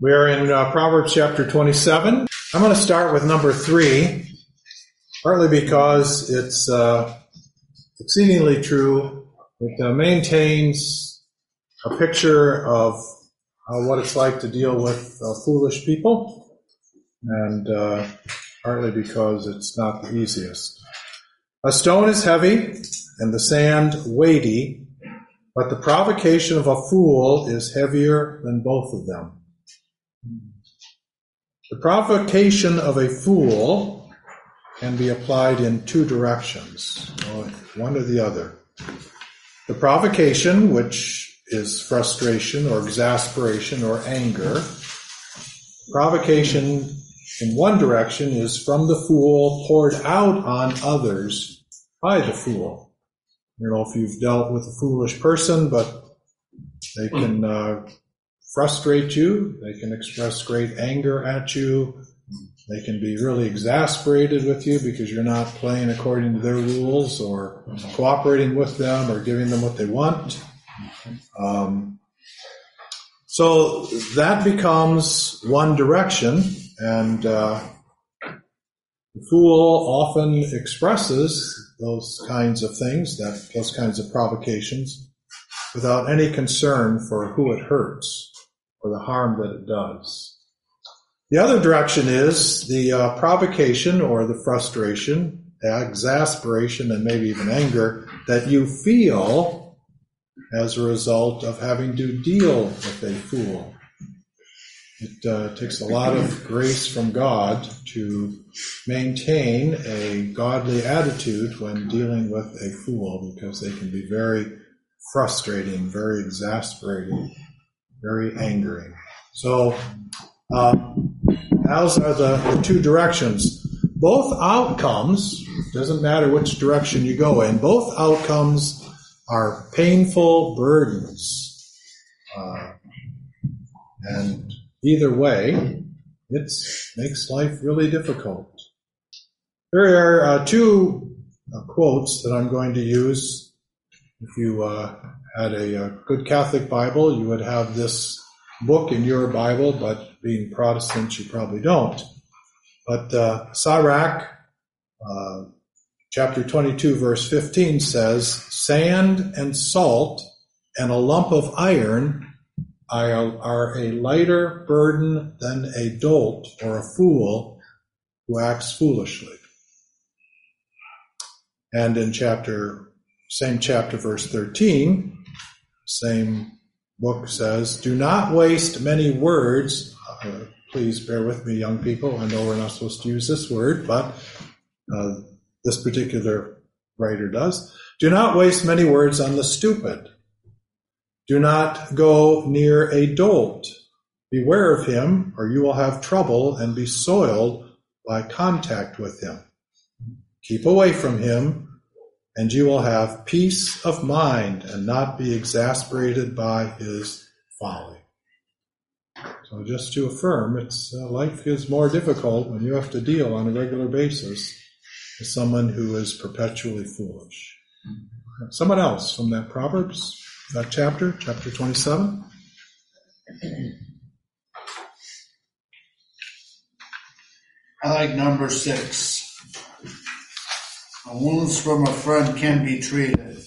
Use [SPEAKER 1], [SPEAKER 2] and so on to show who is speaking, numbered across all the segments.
[SPEAKER 1] We are in uh, Proverbs chapter 27. I'm going to start with number three, partly because it's uh, exceedingly true. It uh, maintains a picture of uh, what it's like to deal with uh, foolish people, and uh, partly because it's not the easiest. A stone is heavy, and the sand weighty, but the provocation of a fool is heavier than both of them. The provocation of a fool can be applied in two directions, one or the other. The provocation, which is frustration or exasperation or anger, provocation in one direction is from the fool poured out on others by the fool. I don't know if you've dealt with a foolish person, but they can uh, frustrate you. They can express great anger at you. They can be really exasperated with you because you're not playing according to their rules or cooperating with them or giving them what they want. Um, so that becomes one direction, and uh, the fool often expresses those kinds of things, that those kinds of provocations, without any concern for who it hurts or the harm that it does. The other direction is the uh, provocation or the frustration, the exasperation, and maybe even anger that you feel as a result of having to deal with a fool. It uh, takes a lot of grace from God to maintain a godly attitude when dealing with a fool because they can be very frustrating, very exasperating very angering. So, uh, those are the, the two directions. Both outcomes, doesn't matter which direction you go in, both outcomes are painful burdens. Uh, and either way, it makes life really difficult. There are uh, two uh, quotes that I'm going to use. If you uh, had a, a, good Catholic Bible, you would have this book in your Bible, but being Protestant, you probably don't. But uh, Sirach, uh, chapter 22, verse 15 says, Sand and salt and a lump of iron are, are a lighter burden than a dolt or a fool who acts foolishly. And in chapter, same chapter, verse 13, same book says, do not waste many words. Uh, please bear with me, young people. I know we're not supposed to use this word, but uh, this particular writer does. Do not waste many words on the stupid. Do not go near a dolt. Beware of him, or you will have trouble and be soiled by contact with him. Keep away from him, and you will have peace of mind and not be exasperated by his folly. So just to affirm, it's uh, life is more difficult when you have to deal on a regular basis with someone who is perpetually foolish. Someone else from that Proverbs, that chapter, chapter 27.
[SPEAKER 2] I like number six. Wounds from a friend can be treated,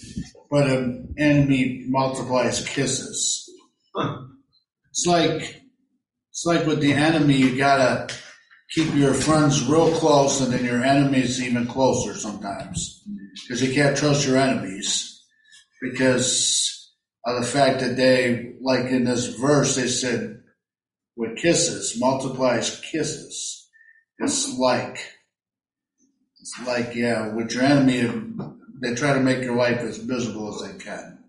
[SPEAKER 2] but an enemy multiplies kisses. It's like it's like with the enemy, you gotta keep your friends real close, and then your enemies even closer sometimes, because you can't trust your enemies because of the fact that they, like in this verse, they said with kisses multiplies kisses. It's like it's like, yeah, with your enemy, they try to make your life as miserable as they can.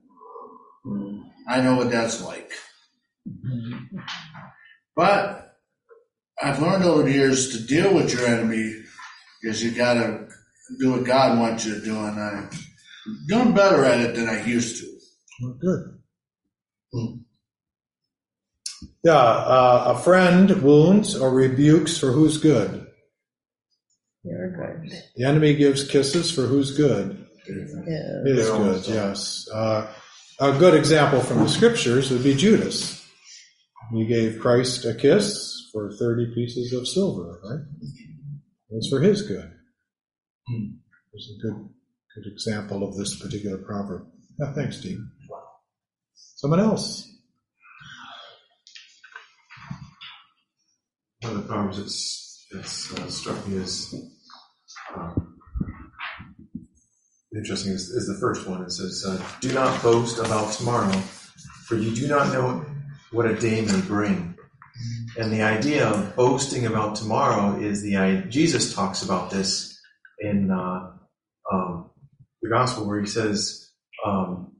[SPEAKER 2] I know what that's like. But I've learned over the years to deal with your enemy is you gotta do what God wants you to do, and I'm doing better at it than I used to.
[SPEAKER 1] Good. Yeah, uh, a friend wounds or rebukes for whose good?
[SPEAKER 3] Your good.
[SPEAKER 1] The enemy gives kisses for whose good.
[SPEAKER 3] Yeah.
[SPEAKER 1] It is good, yes. Uh, a good example from the scriptures would be Judas. He gave Christ a kiss for 30 pieces of silver, right? It was for his good. It's a good, good example of this particular proverb. Yeah, thanks, Steve. Someone else?
[SPEAKER 4] One of the proverbs that's, that's uh, struck me as um, interesting is, is the first one. It says, uh, Do not boast about tomorrow, for you do not know what a day may bring. And the idea of boasting about tomorrow is the idea, Jesus talks about this in uh, um, the gospel where he says, um,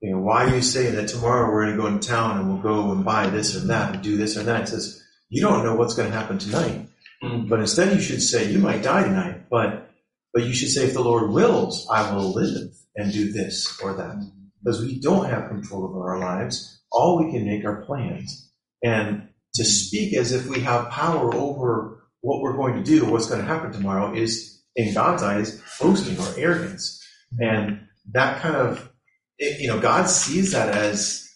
[SPEAKER 4] you know, why are you saying that tomorrow we're going to go in town and we'll go and buy this or that and do this or that? He says, you don't know what's going to happen tonight. Mm. But instead you should say, you might die tonight, but, but you should say, if the Lord wills, I will live and do this or that. Mm. Because we don't have control over our lives. All we can make are plans. And to speak as if we have power over what we're going to do, what's going to happen tomorrow is, in God's eyes, boasting or arrogance. And that kind of, you know, God sees that as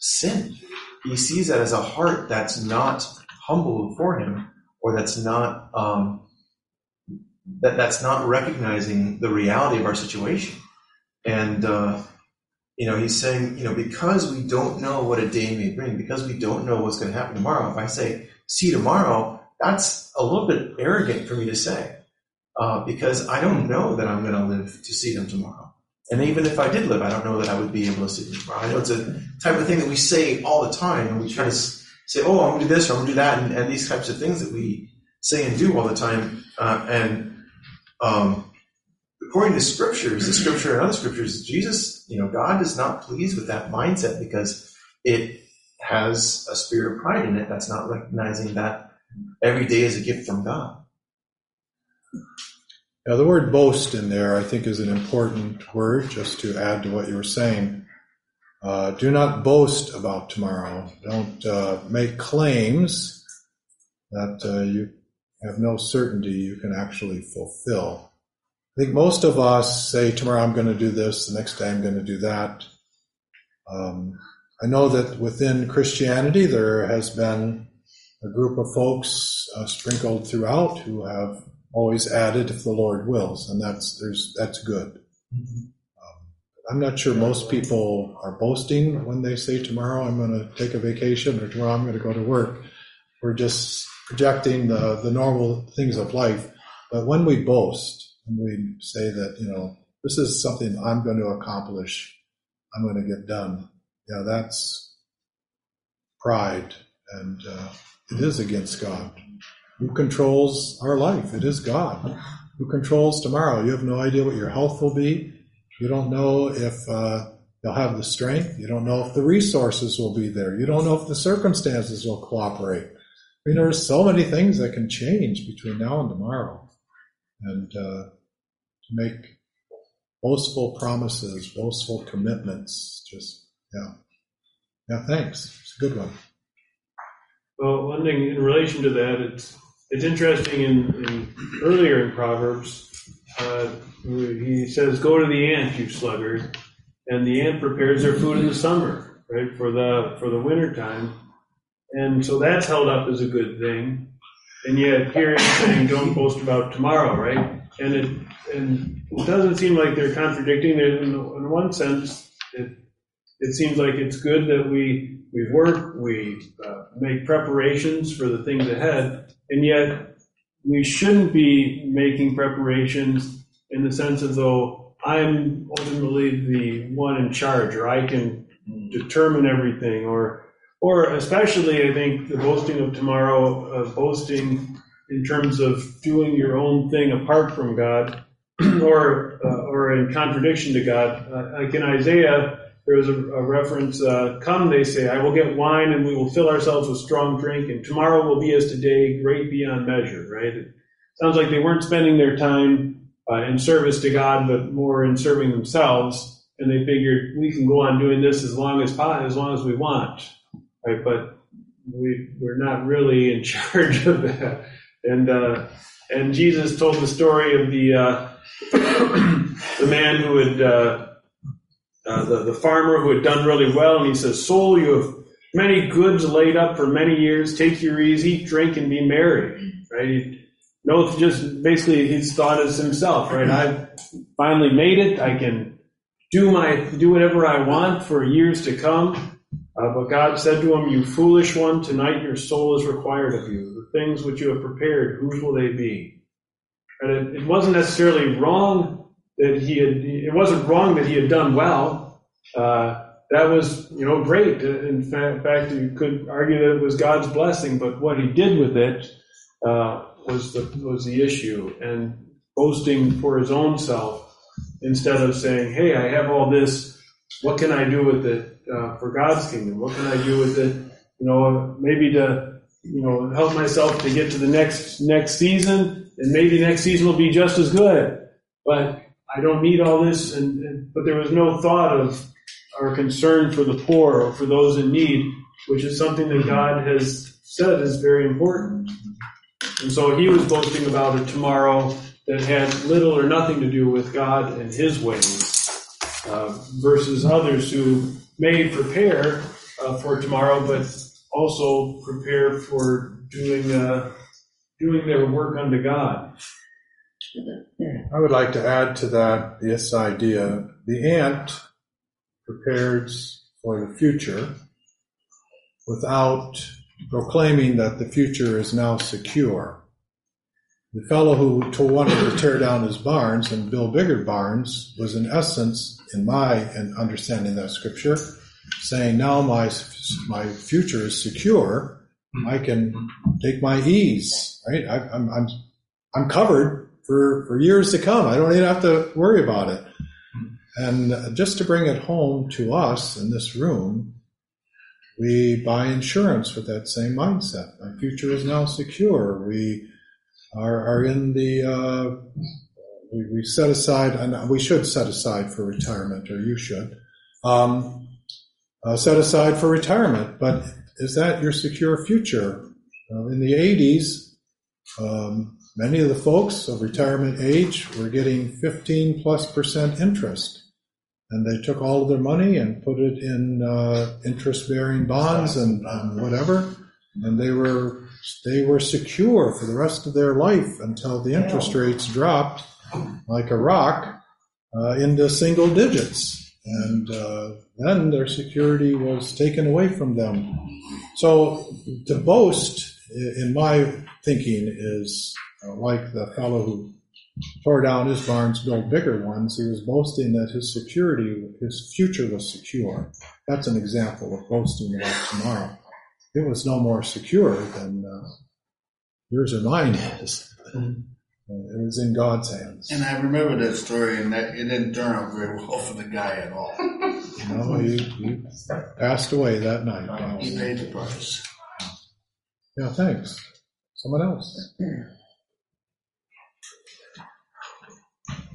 [SPEAKER 4] sin. He sees that as a heart that's not humble before Him, or that's not um, that that's not recognizing the reality of our situation. And uh, you know, He's saying, you know, because we don't know what a day may bring, because we don't know what's going to happen tomorrow. If I say, "See tomorrow," that's a little bit arrogant for me to say, uh, because I don't know that I'm going to live to see them tomorrow. And even if I did live, I don't know that I would be able to see them tomorrow. I know it's a type of thing that we say all the time, and we try to say, "Oh, I'm going to do this or I'm going to do that," and, and these types of things that we say and do all the time. Uh, and um, according to scriptures, the scripture and other scriptures, Jesus, you know, God is not pleased with that mindset because it has a spirit of pride in it. That's not recognizing that every day is a gift from God.
[SPEAKER 1] Now, the word boast in there, I think, is an important word, just to add to what you were saying. Uh, do not boast about tomorrow. Don't uh, make claims that uh, you have no certainty you can actually fulfill. I think most of us say, tomorrow I'm going to do this, the next day I'm going to do that. Um, I know that within Christianity there has been a group of folks uh, sprinkled throughout who have always added if the Lord wills, and that's there's that's good. Um, I'm not sure most people are boasting when they say tomorrow I'm going to take a vacation or tomorrow I'm going to go to work. We're just projecting the the normal things of life. But when we boast and we say that you know this is something I'm going to accomplish, I'm going to get done. Yeah, that's pride, and uh, it is against God. Who controls our life? It is God. Who controls tomorrow? You have no idea what your health will be. You don't know if uh, you'll have the strength. You don't know if the resources will be there. You don't know if the circumstances will cooperate. I mean, there's so many things that can change between now and tomorrow. And uh, to make boastful promises, boastful commitments, just, yeah. Yeah, thanks. It's a good one.
[SPEAKER 5] Well, one thing in relation to that, it's it's interesting in, in earlier in Proverbs, uh, he says, "Go to the ant, you sluggard," and the ant prepares their food in the summer, right for the for the winter time, and so that's held up as a good thing. And yet here he's saying, "Don't boast about tomorrow," right? And it and it doesn't seem like they're contradicting. In, in one sense, it it seems like it's good that we we work, we uh, make preparations for the things ahead, and yet we shouldn't be making preparations in the sense of though I'm ultimately the one in charge, or I can determine everything, or or especially I think the boasting of tomorrow, uh, boasting in terms of doing your own thing apart from God, or uh, or in contradiction to God. Uh, like in Isaiah, there was a, a reference, uh, come, they say, I will get wine and we will fill ourselves with strong drink, and tomorrow will be as today, great beyond measure, right? It sounds like they weren't spending their time uh, in service to God, but more in serving themselves, and they figured we can go on doing this as long as as long as we want, right? But we, we're not really in charge of that. And, uh, and Jesus told the story of the, uh, the man who had, uh, the, the farmer who had done really well, and he says, Soul, you have many goods laid up for many years. Take your ease, eat, drink, and be merry. Right? No, just basically his thought is himself. Right? I've finally made it. I can do my do whatever I want for years to come. Uh, but God said to him, "You foolish one, tonight your soul is required of you. The things which you have prepared, whose will they be?" And it, it wasn't necessarily wrong that he had. It wasn't wrong that he had done well. Uh, that was, you know, great. In fa- fact, you could argue that it was God's blessing. But what he did with it uh, was the was the issue, and boasting for his own self instead of saying, "Hey, I have all this. What can I do with it uh, for God's kingdom? What can I do with it? You know, maybe to you know help myself to get to the next next season, and maybe next season will be just as good. But I don't need all this." And, and but there was no thought of or concern for the poor or for those in need, which is something that God has said is very important. And so he was boasting about a tomorrow that had little or nothing to do with God and his ways, uh, versus others who may prepare uh, for tomorrow, but also prepare for doing uh, doing their work unto God.
[SPEAKER 1] I would like to add to that this idea. The ant prepares for the future without proclaiming that the future is now secure. The fellow who to- wanted to tear down his barns and build bigger barns was, in essence, in my understanding of that scripture, saying, "Now my my future is secure. I can take my ease. Right? I, I'm I'm I'm covered for for years to come. I don't even have to worry about it." And just to bring it home to us in this room, we buy insurance with that same mindset. My future is now secure. We are, are in the, uh, we, we set aside, and we should set aside for retirement, or you should, um, uh, set aside for retirement. But is that your secure future? Uh, in the 80s, um, many of the folks of retirement age were getting 15 plus percent interest and they took all of their money and put it in uh, interest-bearing bonds and, and whatever, and they were they were secure for the rest of their life until the interest rates dropped like a rock uh, into single digits, and uh, then their security was taken away from them. So to boast, in my thinking, is like the fellow who tore down his barns, built bigger ones. He was boasting that his security, his future was secure. That's an example of boasting about tomorrow. It was no more secure than uh, yours or mine is. Uh, It was in God's hands.
[SPEAKER 2] And I remember that story, and that it didn't turn out very well for the guy at all.
[SPEAKER 1] You know, he, he passed away that night.
[SPEAKER 2] He paid the price.
[SPEAKER 1] Yeah, thanks. Someone else.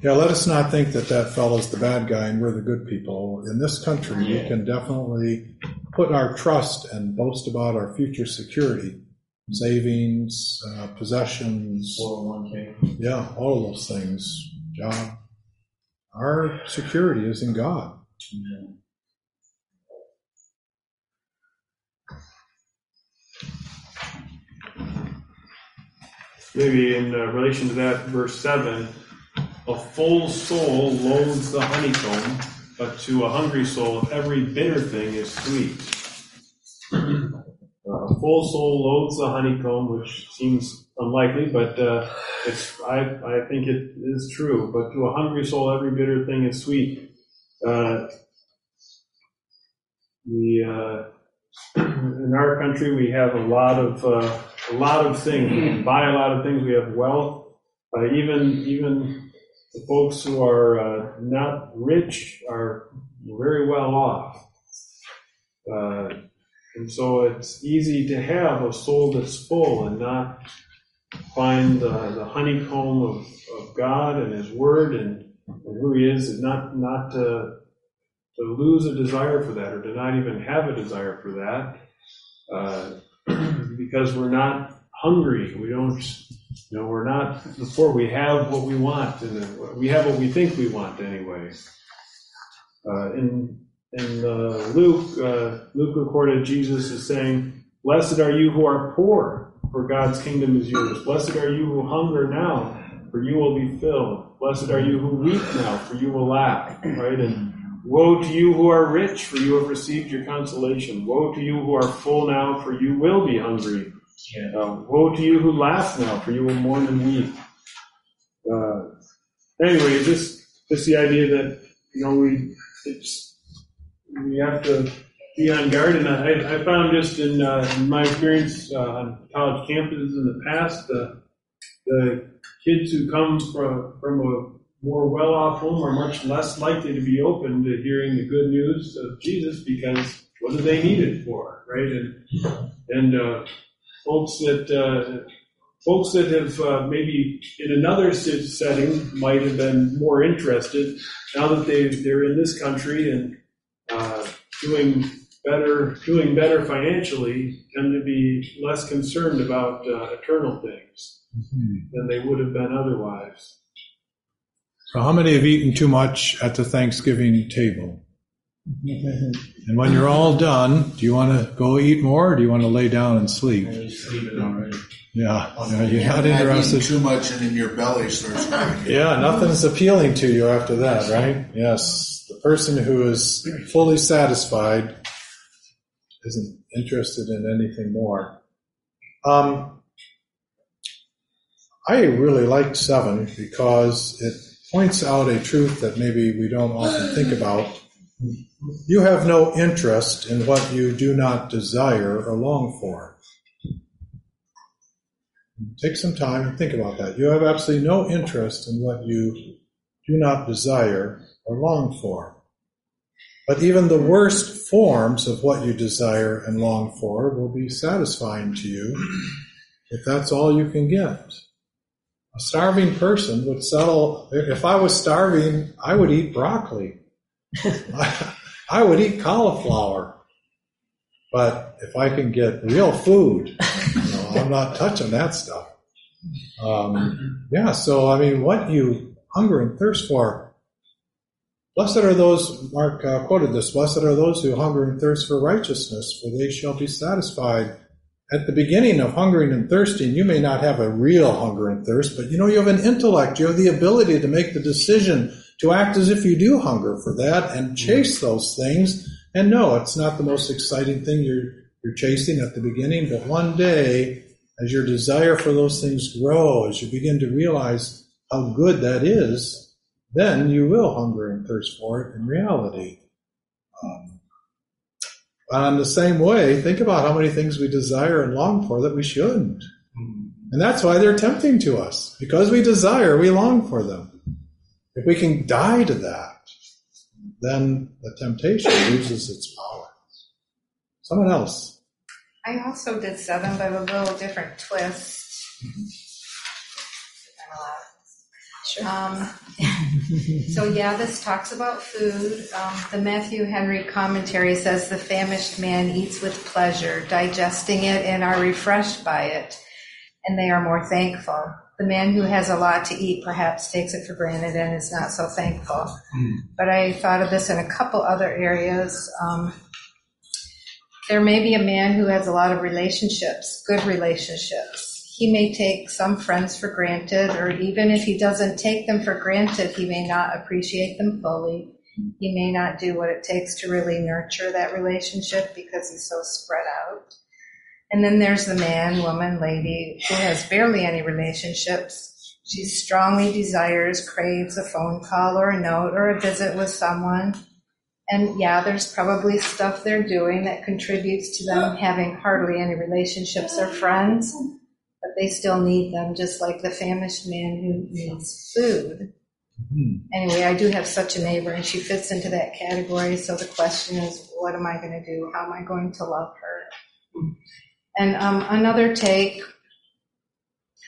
[SPEAKER 1] Yeah, let us not think that that fellow's the bad guy and we're the good people. In this country, we can definitely put our trust and boast about our future security, savings, uh, possessions,
[SPEAKER 4] 401k.
[SPEAKER 1] yeah, all of those things, job. Our security is in God.
[SPEAKER 5] Maybe in uh, relation to that, verse 7 a full soul loathes the honeycomb, but to a hungry soul, every bitter thing is sweet. A full soul loathes the honeycomb, which seems unlikely, but uh, it's, I, I think it is true. But to a hungry soul, every bitter thing is sweet. Uh, the, uh, in our country, we have a lot of uh, a lot of things. We can buy a lot of things. We have wealth. Uh, even even the folks who are uh, not rich are very well off. Uh, and so it's easy to have a soul that's full and not find the, the honeycomb of, of God and His Word and, and who He is, and not not to, to lose a desire for that or to not even have a desire for that. Uh, because we're not hungry. We don't, you know, we're not the poor. We have what we want, and we have what we think we want anyway. Uh, in in uh, Luke, uh, Luke recorded Jesus is saying, Blessed are you who are poor, for God's kingdom is yours. Blessed are you who hunger now, for you will be filled. Blessed are you who weep now, for you will laugh. Right? And woe to you who are rich, for you have received your consolation. Woe to you who are full now, for you will be hungry. Uh, woe to you who laugh now, for you will mourn and weep. Uh, anyway, just just the idea that you know we we have to be on guard. And I, I found just in, uh, in my experience uh, on college campuses in the past, the the kids who come from from a more well-off home are much less likely to be open to hearing the good news of Jesus because what do they need it for, right? And and uh, folks that uh, folks that have uh, maybe in another setting might have been more interested now that they they're in this country and uh, doing better doing better financially tend to be less concerned about uh, eternal things than they would have been otherwise.
[SPEAKER 1] So, how many have eaten too much at the Thanksgiving table? And when you're all done, do you want to go eat more or do you want to lay down and sleep? Yeah, yeah you're not interested.
[SPEAKER 2] too much and then your belly starts hurting.
[SPEAKER 1] Yeah, nothing's appealing to you after that, right? Yes, the person who is fully satisfied isn't interested in anything more. Um, I really liked seven because it points out a truth that maybe we don't often think about. You have no interest in what you do not desire or long for. Take some time and think about that. You have absolutely no interest in what you do not desire or long for. But even the worst forms of what you desire and long for will be satisfying to you if that's all you can get. A starving person would settle, if I was starving, I would eat broccoli. would eat cauliflower. But if I can get real food, you know, I'm not touching that stuff. Um, yeah, so I mean, what you hunger and thirst for. Blessed are those, Mark uh, quoted this, blessed are those who hunger and thirst for righteousness, for they shall be satisfied. At the beginning of hungering and thirsting, you may not have a real hunger and thirst, but you know, you have an intellect, you have the ability to make the decision to act as if you do hunger for that and chase those things. And no, it's not the most exciting thing you're, you're chasing at the beginning, but one day, as your desire for those things grow, as you begin to realize how good that is, then you will hunger and thirst for it in reality. Um, and the same way, think about how many things we desire and long for that we shouldn't. And that's why they're tempting to us. Because we desire, we long for them. If we can die to that, then the temptation loses its power. Someone else.
[SPEAKER 6] I also did seven, but with a little different twist. Um, so yeah, this talks about food. Um, the Matthew Henry commentary says the famished man eats with pleasure, digesting it and are refreshed by it, and they are more thankful. The man who has a lot to eat perhaps takes it for granted and is not so thankful. But I thought of this in a couple other areas. Um, there may be a man who has a lot of relationships, good relationships. He may take some friends for granted, or even if he doesn't take them for granted, he may not appreciate them fully. He may not do what it takes to really nurture that relationship because he's so spread out. And then there's the man, woman, lady who has barely any relationships. She strongly desires, craves a phone call or a note or a visit with someone. And yeah, there's probably stuff they're doing that contributes to them having hardly any relationships or friends, but they still need them, just like the famished man who needs food. Hmm. Anyway, I do have such a neighbor, and she fits into that category. So the question is, what am I going to do? How am I going to love her? And um, another take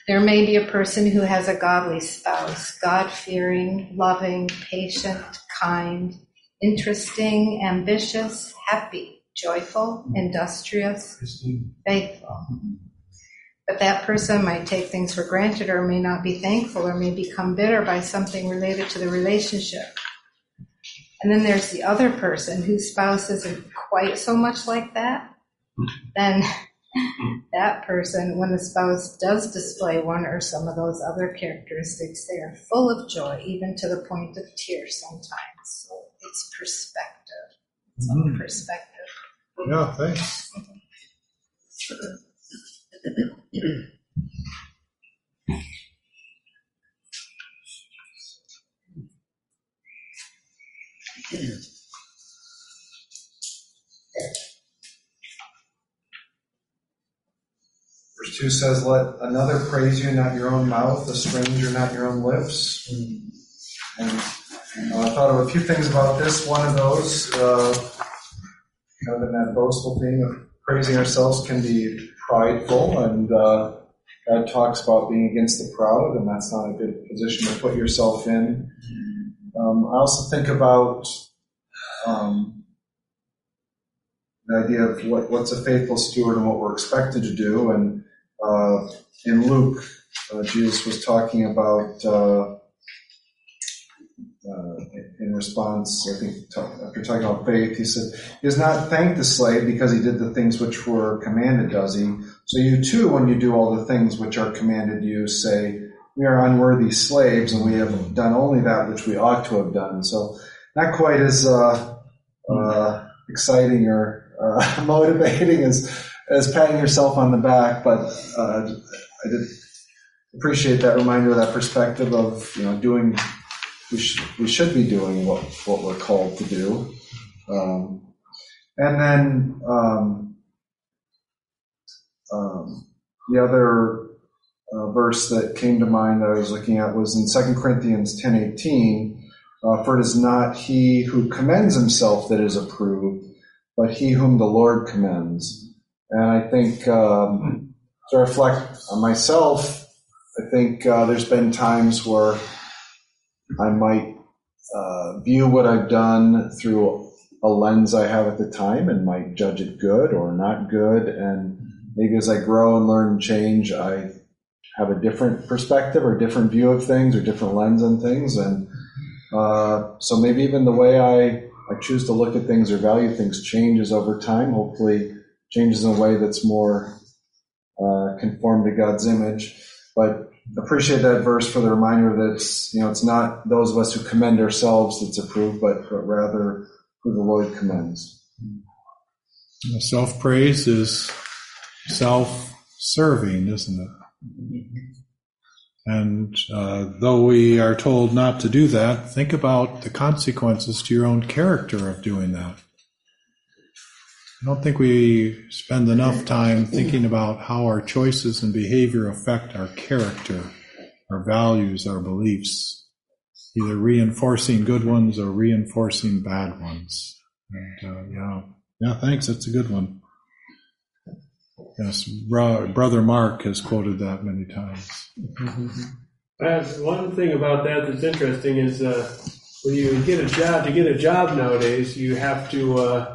[SPEAKER 6] there may be a person who has a godly spouse, God fearing, loving, patient, kind, interesting, ambitious, happy, joyful, industrious, faithful. But that person might take things for granted or may not be thankful or may become bitter by something related to the relationship. And then there's the other person whose spouse isn't quite so much like that. Then that person, when the spouse does display one or some of those other characteristics, they are full of joy, even to the point of tears sometimes. So it's perspective. It's
[SPEAKER 1] Mm.
[SPEAKER 6] perspective.
[SPEAKER 1] Yeah, thanks.
[SPEAKER 7] 2 says, Let another praise you, not your own mouth, a stranger, not your own lips. And I thought of a few things about this. One of those, uh, kind of in that boastful thing of praising ourselves can be prideful, and uh, God talks about being against the proud, and that's not a good position to put yourself in. Um, I also think about um, the idea of what, what's a faithful steward and what we're expected to do. And uh, in Luke, uh, Jesus was talking about, uh, uh, in response, I think, talk, after talking about faith, he said, He does not thank the slave because he did the things which were commanded, does he? So you too, when you do all the things which are commanded you, say, We are unworthy slaves and we have done only that which we ought to have done. So not quite as uh, uh, exciting or uh, motivating as as patting yourself on the back, but uh, I did appreciate that reminder, that perspective of you know doing. We should we should be doing what what we're called to do, um, and then um, um, the other uh, verse that came to mind that I was looking at was in 2 Corinthians ten eighteen. Uh, for it is not he who commends himself that is approved, but he whom the Lord commends. And I think um, to reflect on myself, I think uh, there's been times where I might uh, view what I've done through a lens I have at the time and might judge it good or not good. And maybe as I grow and learn and change, I have a different perspective or different view of things or different lens on things. And uh, so maybe even the way I, I choose to look at things or value things changes over time. Hopefully, changes in a way that's more uh, conformed to God's image. But appreciate that verse for the reminder that it's you know it's not those of us who commend ourselves that's approved, but, but rather who the Lord commends.
[SPEAKER 1] Self praise is self serving, isn't it? And uh, though we are told not to do that, think about the consequences to your own character of doing that. I don't think we spend enough time thinking about how our choices and behavior affect our character, our values, our beliefs, either reinforcing good ones or reinforcing bad ones. And uh, yeah, yeah, thanks. That's a good one. Yes, bro- brother Mark has quoted that many times.
[SPEAKER 5] Uh, one thing about that that's interesting is uh, when you get a job, to get a job nowadays, you have to uh,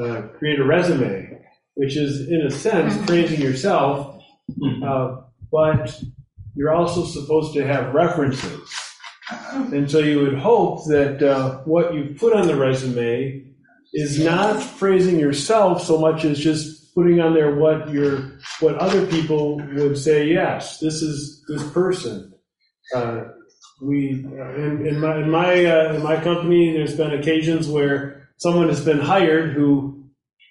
[SPEAKER 5] uh, create a resume, which is in a sense praising yourself, uh, but you're also supposed to have references. And so you would hope that uh, what you put on the resume is not praising yourself so much as just putting on there what your what other people would say. Yes, this is this person. Uh, we uh, in, in my in my uh, in my company, there's been occasions where someone has been hired who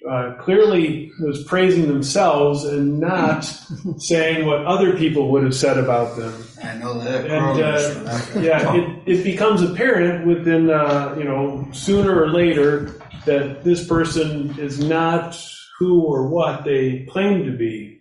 [SPEAKER 5] uh, clearly was praising themselves and not saying what other people would have said about them.
[SPEAKER 2] I know that.
[SPEAKER 5] And, uh,
[SPEAKER 2] that.
[SPEAKER 5] Yeah, it, it becomes apparent within uh, you know sooner or later that this person is not who or what they claim to be.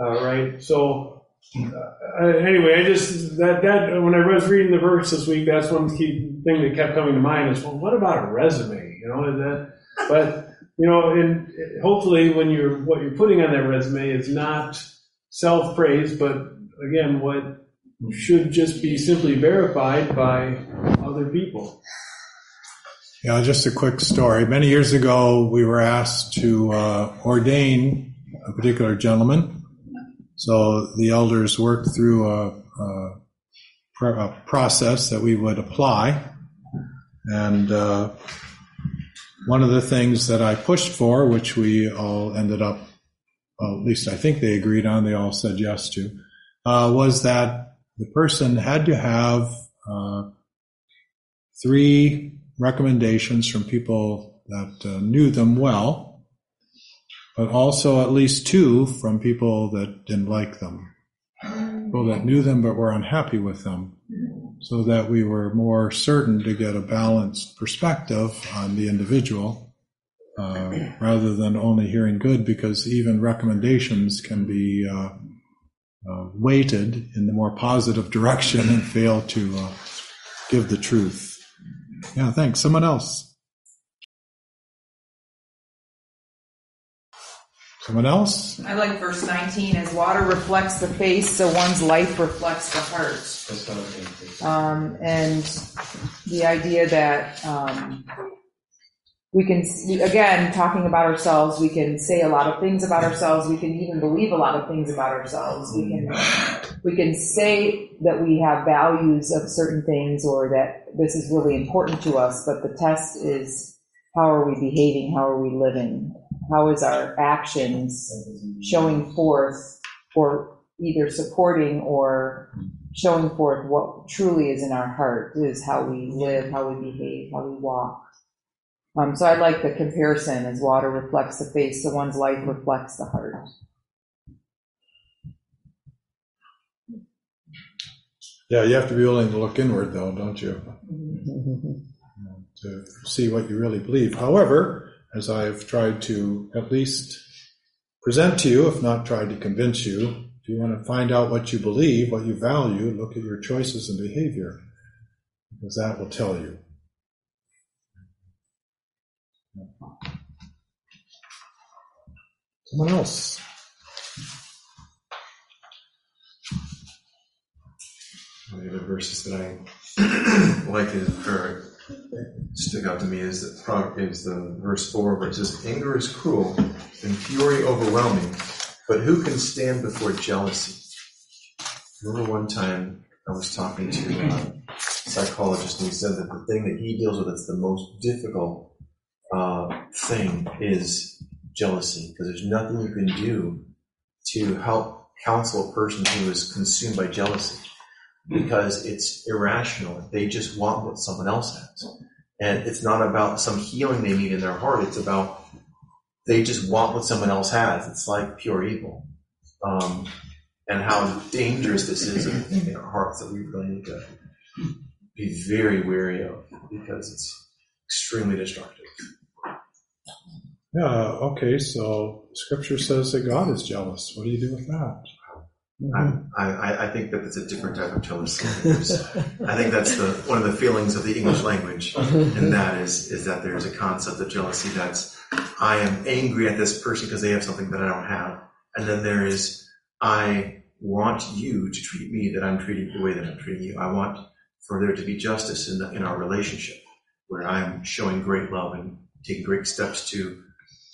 [SPEAKER 5] Uh, right. So uh, anyway, I just that that when I was reading the verse this week, that's one key thing that kept coming to mind is well, what about a resume? You know, is that but you know, and hopefully when you're what you're putting on that resume is not self praise, but again, what should just be simply verified by other people.
[SPEAKER 1] Yeah, just a quick story. Many years ago, we were asked to uh, ordain a particular gentleman. So the elders worked through a, a, a process that we would apply. And uh, one of the things that I pushed for, which we all ended up, well, at least I think they agreed on, they all said yes to, uh, was that the person had to have uh, three recommendations from people that uh, knew them well, but also at least two from people that didn't like them, people that knew them but were unhappy with them, so that we were more certain to get a balanced perspective on the individual. Uh, rather than only hearing good, because even recommendations can be uh, uh, weighted in the more positive direction and fail to uh, give the truth. Yeah, thanks. Someone else. Someone else?
[SPEAKER 8] I like verse 19 as water reflects the face, so one's life reflects the heart.
[SPEAKER 9] That's what I was thinking.
[SPEAKER 8] Um, and the idea that um, we can, again, talking about ourselves, we can say a lot of things about ourselves. We can even believe a lot of things about ourselves. We can, we can say that we have values of certain things or that this is really important to us, but the test is how are we behaving? How are we living? How is our actions showing forth or either supporting or showing forth what truly is in our heart is how we live, how we behave, how we walk. Um, so I like the comparison as water reflects the face, so one's life reflects the heart.
[SPEAKER 1] Yeah, you have to be willing to look inward, though, don't you? To see what you really believe. However, as I've tried to at least present to you, if not tried to convince you, if you want to find out what you believe, what you value, look at your choices and behavior, because that will tell you. Someone else.
[SPEAKER 4] One of the verses that I like is, or stick out to me is the, is the verse four where it says, "Anger is cruel and fury overwhelming, but who can stand before jealousy?" Remember one time I was talking to a psychologist and he said that the thing that he deals with that's the most difficult uh, thing is jealousy because there's nothing you can do to help counsel a person who is consumed by jealousy because it's irrational. They just want what someone else has. And it's not about some healing they need in their heart. It's about they just want what someone else has. It's like pure evil. Um, and how dangerous this is in, in our hearts that we really need to be very wary of because it's extremely destructive.
[SPEAKER 1] Yeah, okay, so scripture says that God is jealous. What do you do with that?
[SPEAKER 4] I'm- I, I, I think that it's a different type of jealousy. There's- I think that's the one of the feelings of the English language, and mm-hmm. that is is that there's a concept of jealousy that's I am angry at this person because they have something that I don't have, and then there is I want you to treat me that I'm treating the way that I'm treating you. I want for there to be justice in the, in our relationship, where I'm showing great love and taking great steps to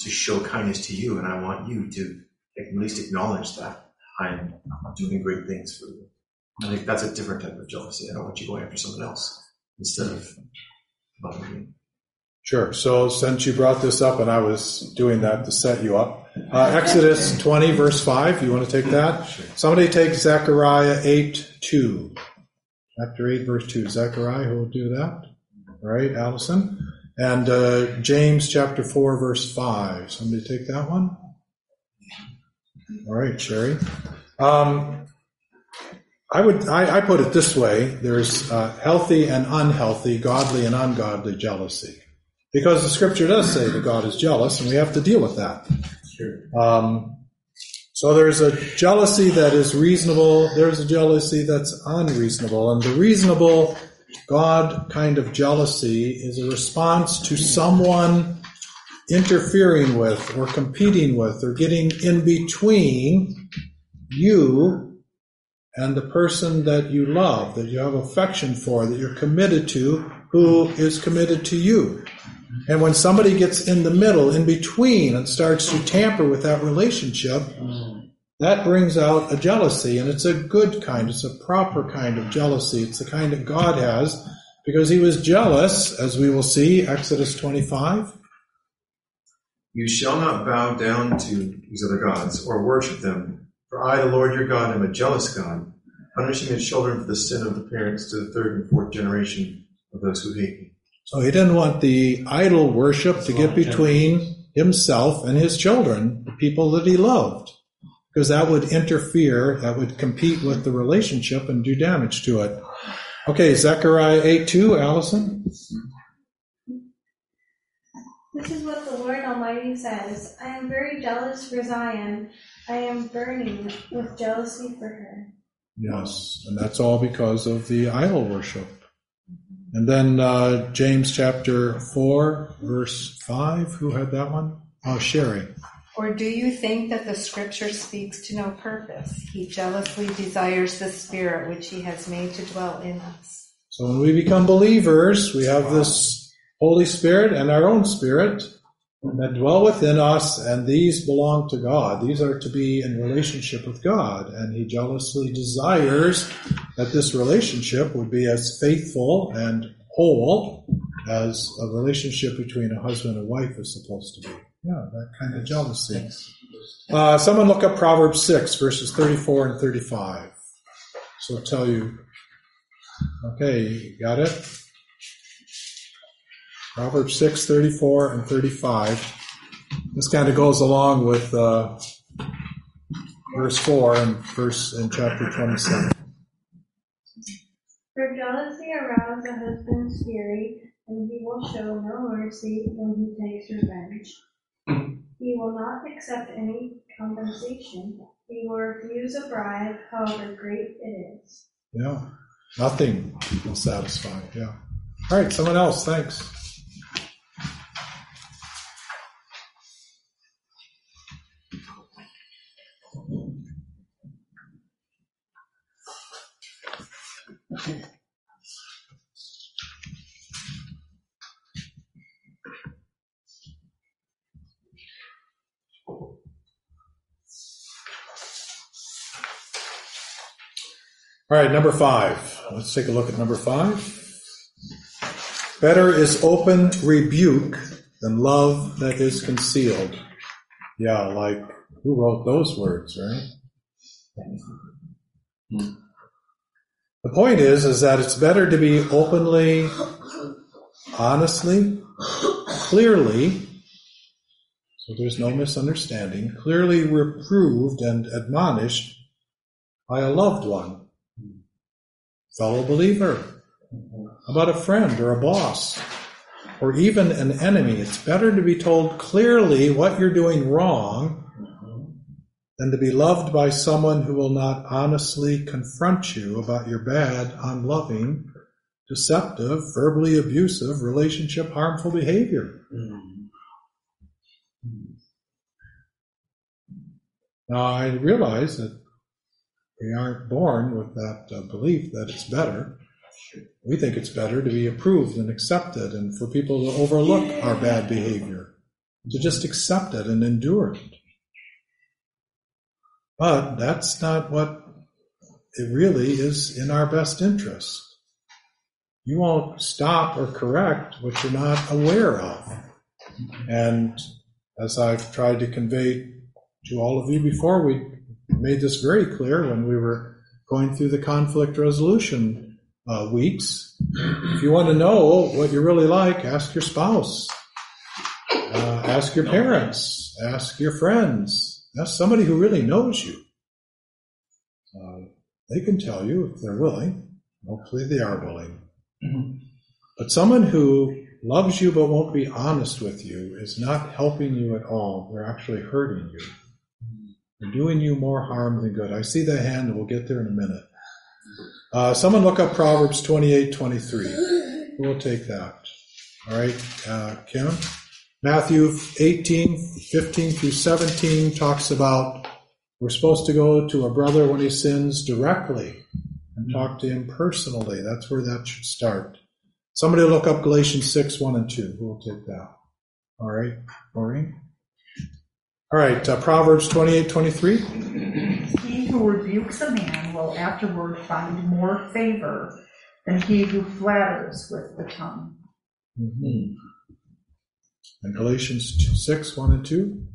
[SPEAKER 4] to show kindness to you, and I want you to at least acknowledge that. I'm doing great things for you. I think that's a different type of jealousy. I don't want you going after someone else instead of loving me.
[SPEAKER 1] Sure. So since you brought this up, and I was doing that to set you up, uh, Exodus 20, verse 5, you want to take that? Somebody take Zechariah 8, 2. Chapter 8, verse 2. Zechariah, who will do that? All right, Allison. And uh, James chapter 4, verse 5. Somebody take that one? All right, Sherry. Um, I would I, I put it this way: there's uh, healthy and unhealthy, godly and ungodly jealousy, because the Scripture does say that God is jealous, and we have to deal with that. Um, so there's a jealousy that is reasonable. There's a jealousy that's unreasonable, and the reasonable God kind of jealousy is a response to someone interfering with, or competing with, or getting in between you and the person that you love, that you have affection for, that you're committed to, who is committed to you. And when somebody gets in the middle, in between, and starts to tamper with that relationship, that brings out a jealousy, and it's a good kind, it's a proper kind of jealousy. It's the kind that God has, because he was jealous, as we will see, Exodus 25.
[SPEAKER 4] You shall not bow down to these other gods or worship them, for I, the Lord your God, am a jealous God, punishing the children for the sin of the parents to the third and fourth generation of those who hate me.
[SPEAKER 1] So he didn't want the idol worship to get between himself and his children, the people that he loved, because that would interfere, that would compete with the relationship and do damage to it. Okay, Zechariah 8 2, Allison.
[SPEAKER 9] This is what the Lord Almighty says I am very jealous for Zion. I am burning with jealousy for her.
[SPEAKER 1] Yes, and that's all because of the idol worship. And then uh, James chapter 4, verse 5. Who had that one? Oh, Sherry.
[SPEAKER 6] Or do you think that the scripture speaks to no purpose? He jealously desires the spirit which he has made to dwell in us.
[SPEAKER 1] So when we become believers, we have this Holy Spirit and our own spirit that dwell within us, and these belong to God. These are to be in relationship with God, and He jealously desires that this relationship would be as faithful and whole as a relationship between a husband and wife is supposed to be. Yeah, that kind of jealousy. Uh, someone look up Proverbs 6, verses 34 and 35. So I'll tell you. Okay, you got it? Proverbs 6, 34 and 35. This kind of goes along with uh, verse 4 and verse in chapter 27.
[SPEAKER 9] For jealousy arouses a husband's fury, and he will show no mercy when he takes revenge. He will not accept any compensation. He will refuse a bribe, however great it is.
[SPEAKER 1] Yeah, nothing will satisfy. Yeah. All right, someone else. Thanks. All right, number five. Let's take a look at number five. Better is open rebuke than love that is concealed. Yeah, like who wrote those words, right? The point is, is that it's better to be openly, honestly, clearly, so there's no misunderstanding, clearly reproved and admonished by a loved one, fellow believer, about a friend or a boss, or even an enemy. It's better to be told clearly what you're doing wrong than to be loved by someone who will not honestly confront you about your bad, unloving, deceptive, verbally abusive, relationship harmful behavior. Now, I realize that we aren't born with that uh, belief that it's better. We think it's better to be approved and accepted and for people to overlook our bad behavior, to just accept it and endure it. But that's not what it really is in our best interest. You won't stop or correct what you're not aware of. And as I've tried to convey to all of you before, we made this very clear when we were going through the conflict resolution uh, weeks. If you want to know what you're really like, ask your spouse, uh, ask your parents, ask your friends, ask somebody who really knows you. Uh, they can tell you if they're willing. Hopefully, they are willing. But someone who loves you but won't be honest with you is not helping you at all. They're actually hurting you. Doing you more harm than good. I see the hand, and we'll get there in a minute. Uh, someone look up Proverbs 28 23. Who will take that? All right, uh, Kim? Matthew 18 15 through 17 talks about we're supposed to go to a brother when he sins directly and talk to him personally. That's where that should start. Somebody look up Galatians 6 1 and 2. We'll take that? All right, Maureen? All right, uh, Proverbs 28 23.
[SPEAKER 10] He who rebukes a man will afterward find more favor, than he who flatters with the tongue.
[SPEAKER 1] Mhm. And Galatians 2, 6, 1 and 2.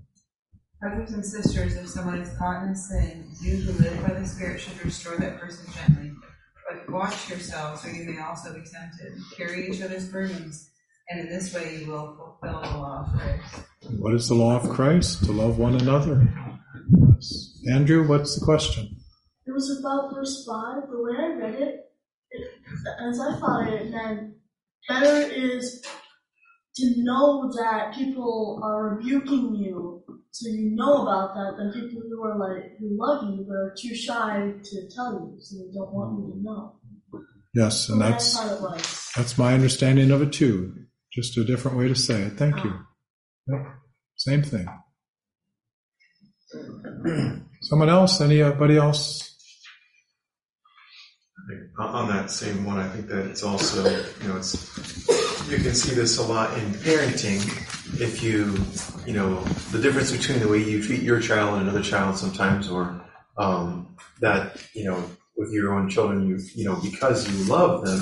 [SPEAKER 11] Brothers and sisters, if someone is caught in sin, you who live by the Spirit should restore that person gently. But watch yourselves, or you may also be tempted. Carry each other's burdens, and in this way you will fulfill the law of Christ.
[SPEAKER 1] What is the law of Christ? To love one another. Yes. Andrew, what's the question?
[SPEAKER 12] It was about verse 5. The way I read it, it as I thought it, it meant better is to know that people are rebuking you, so you know about that, than people who are like, who love you, but are too shy to tell you, so they don't want you to know.
[SPEAKER 1] Yes, and
[SPEAKER 12] The way
[SPEAKER 1] that's
[SPEAKER 12] thought it was.
[SPEAKER 1] that's my understanding of it too. Just a different way to say it. Thank you. Yep. Same thing. Someone else? Anybody else?
[SPEAKER 4] On- on that same one, I think that it's also, you know, it's, you can see this a lot in parenting. If you, you know, the difference between the way you treat your child and another child sometimes, or um, that, you know, with your own children, you, you know, because you love them,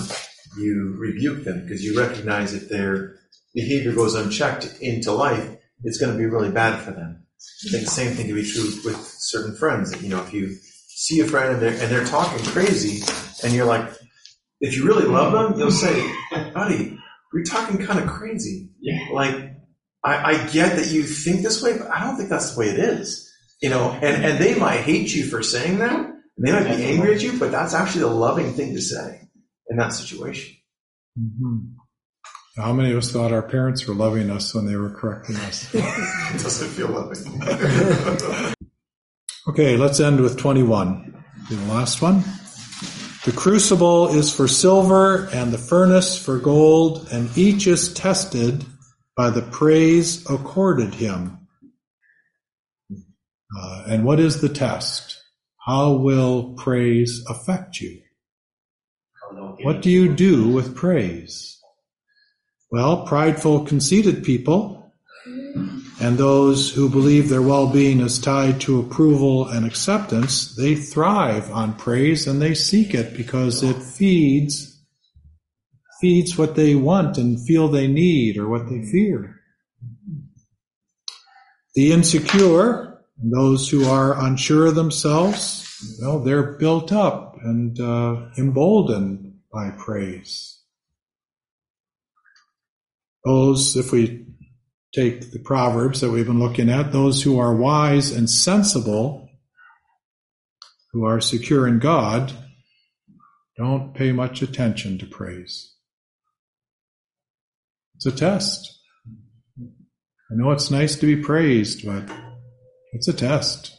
[SPEAKER 4] you rebuke them because you recognize if their behavior goes unchecked into life, it's going to be really bad for them. I think the same thing can be true with certain friends. You know, if you see a friend and they're, and they're talking crazy, and you're like, if you really love them, you'll say, buddy, you're talking kind of crazy.
[SPEAKER 13] Yeah.
[SPEAKER 4] Like, I, I get that you think this way, but I don't think that's the way it is. You know, and, and they might hate you for saying that, and they might be angry at you, but that's actually a loving thing to say in that situation.
[SPEAKER 1] Mhm. How many of us thought our parents were loving us when they were correcting us?
[SPEAKER 4] It doesn't feel loving.
[SPEAKER 1] Okay, let's end with 21. The last one. The crucible is for silver and the furnace for gold, and each is tested by the praise accorded him. Uh, and what is the test? How will praise affect you? What do you do with praise? Well, prideful, conceited people and those who believe their well-being is tied to approval and acceptance, they thrive on praise and they seek it because it feeds feeds what they want and feel they need or what they fear. The insecure those who are unsure of themselves, well, they're built up and uh, emboldened by praise. Those, if we take the Proverbs that we've been looking at, those who are wise and sensible, who are secure in God, don't pay much attention to praise. It's a test. I know it's nice to be praised, but it's a test.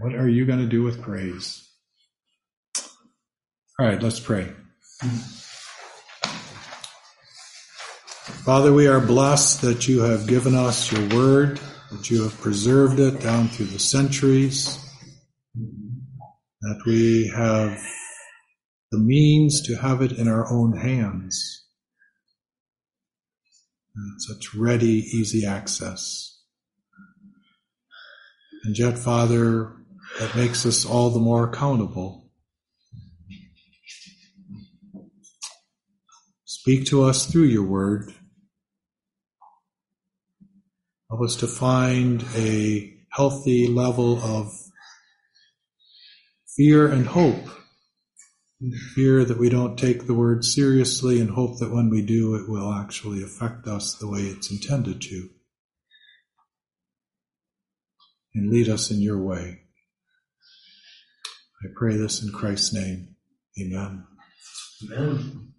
[SPEAKER 1] What are you going to do with praise? All right, let's pray. Father, we are blessed that you have given us your word, that you have preserved it down through the centuries, that we have the means to have it in our own hands. And such ready, easy access. And yet, Father, that makes us all the more accountable. Speak to us through your word. Help us to find a healthy level of fear and hope. Fear that we don't take the word seriously and hope that when we do, it will actually affect us the way it's intended to. And lead us in your way. I pray this in Christ's name. Amen.
[SPEAKER 13] Amen.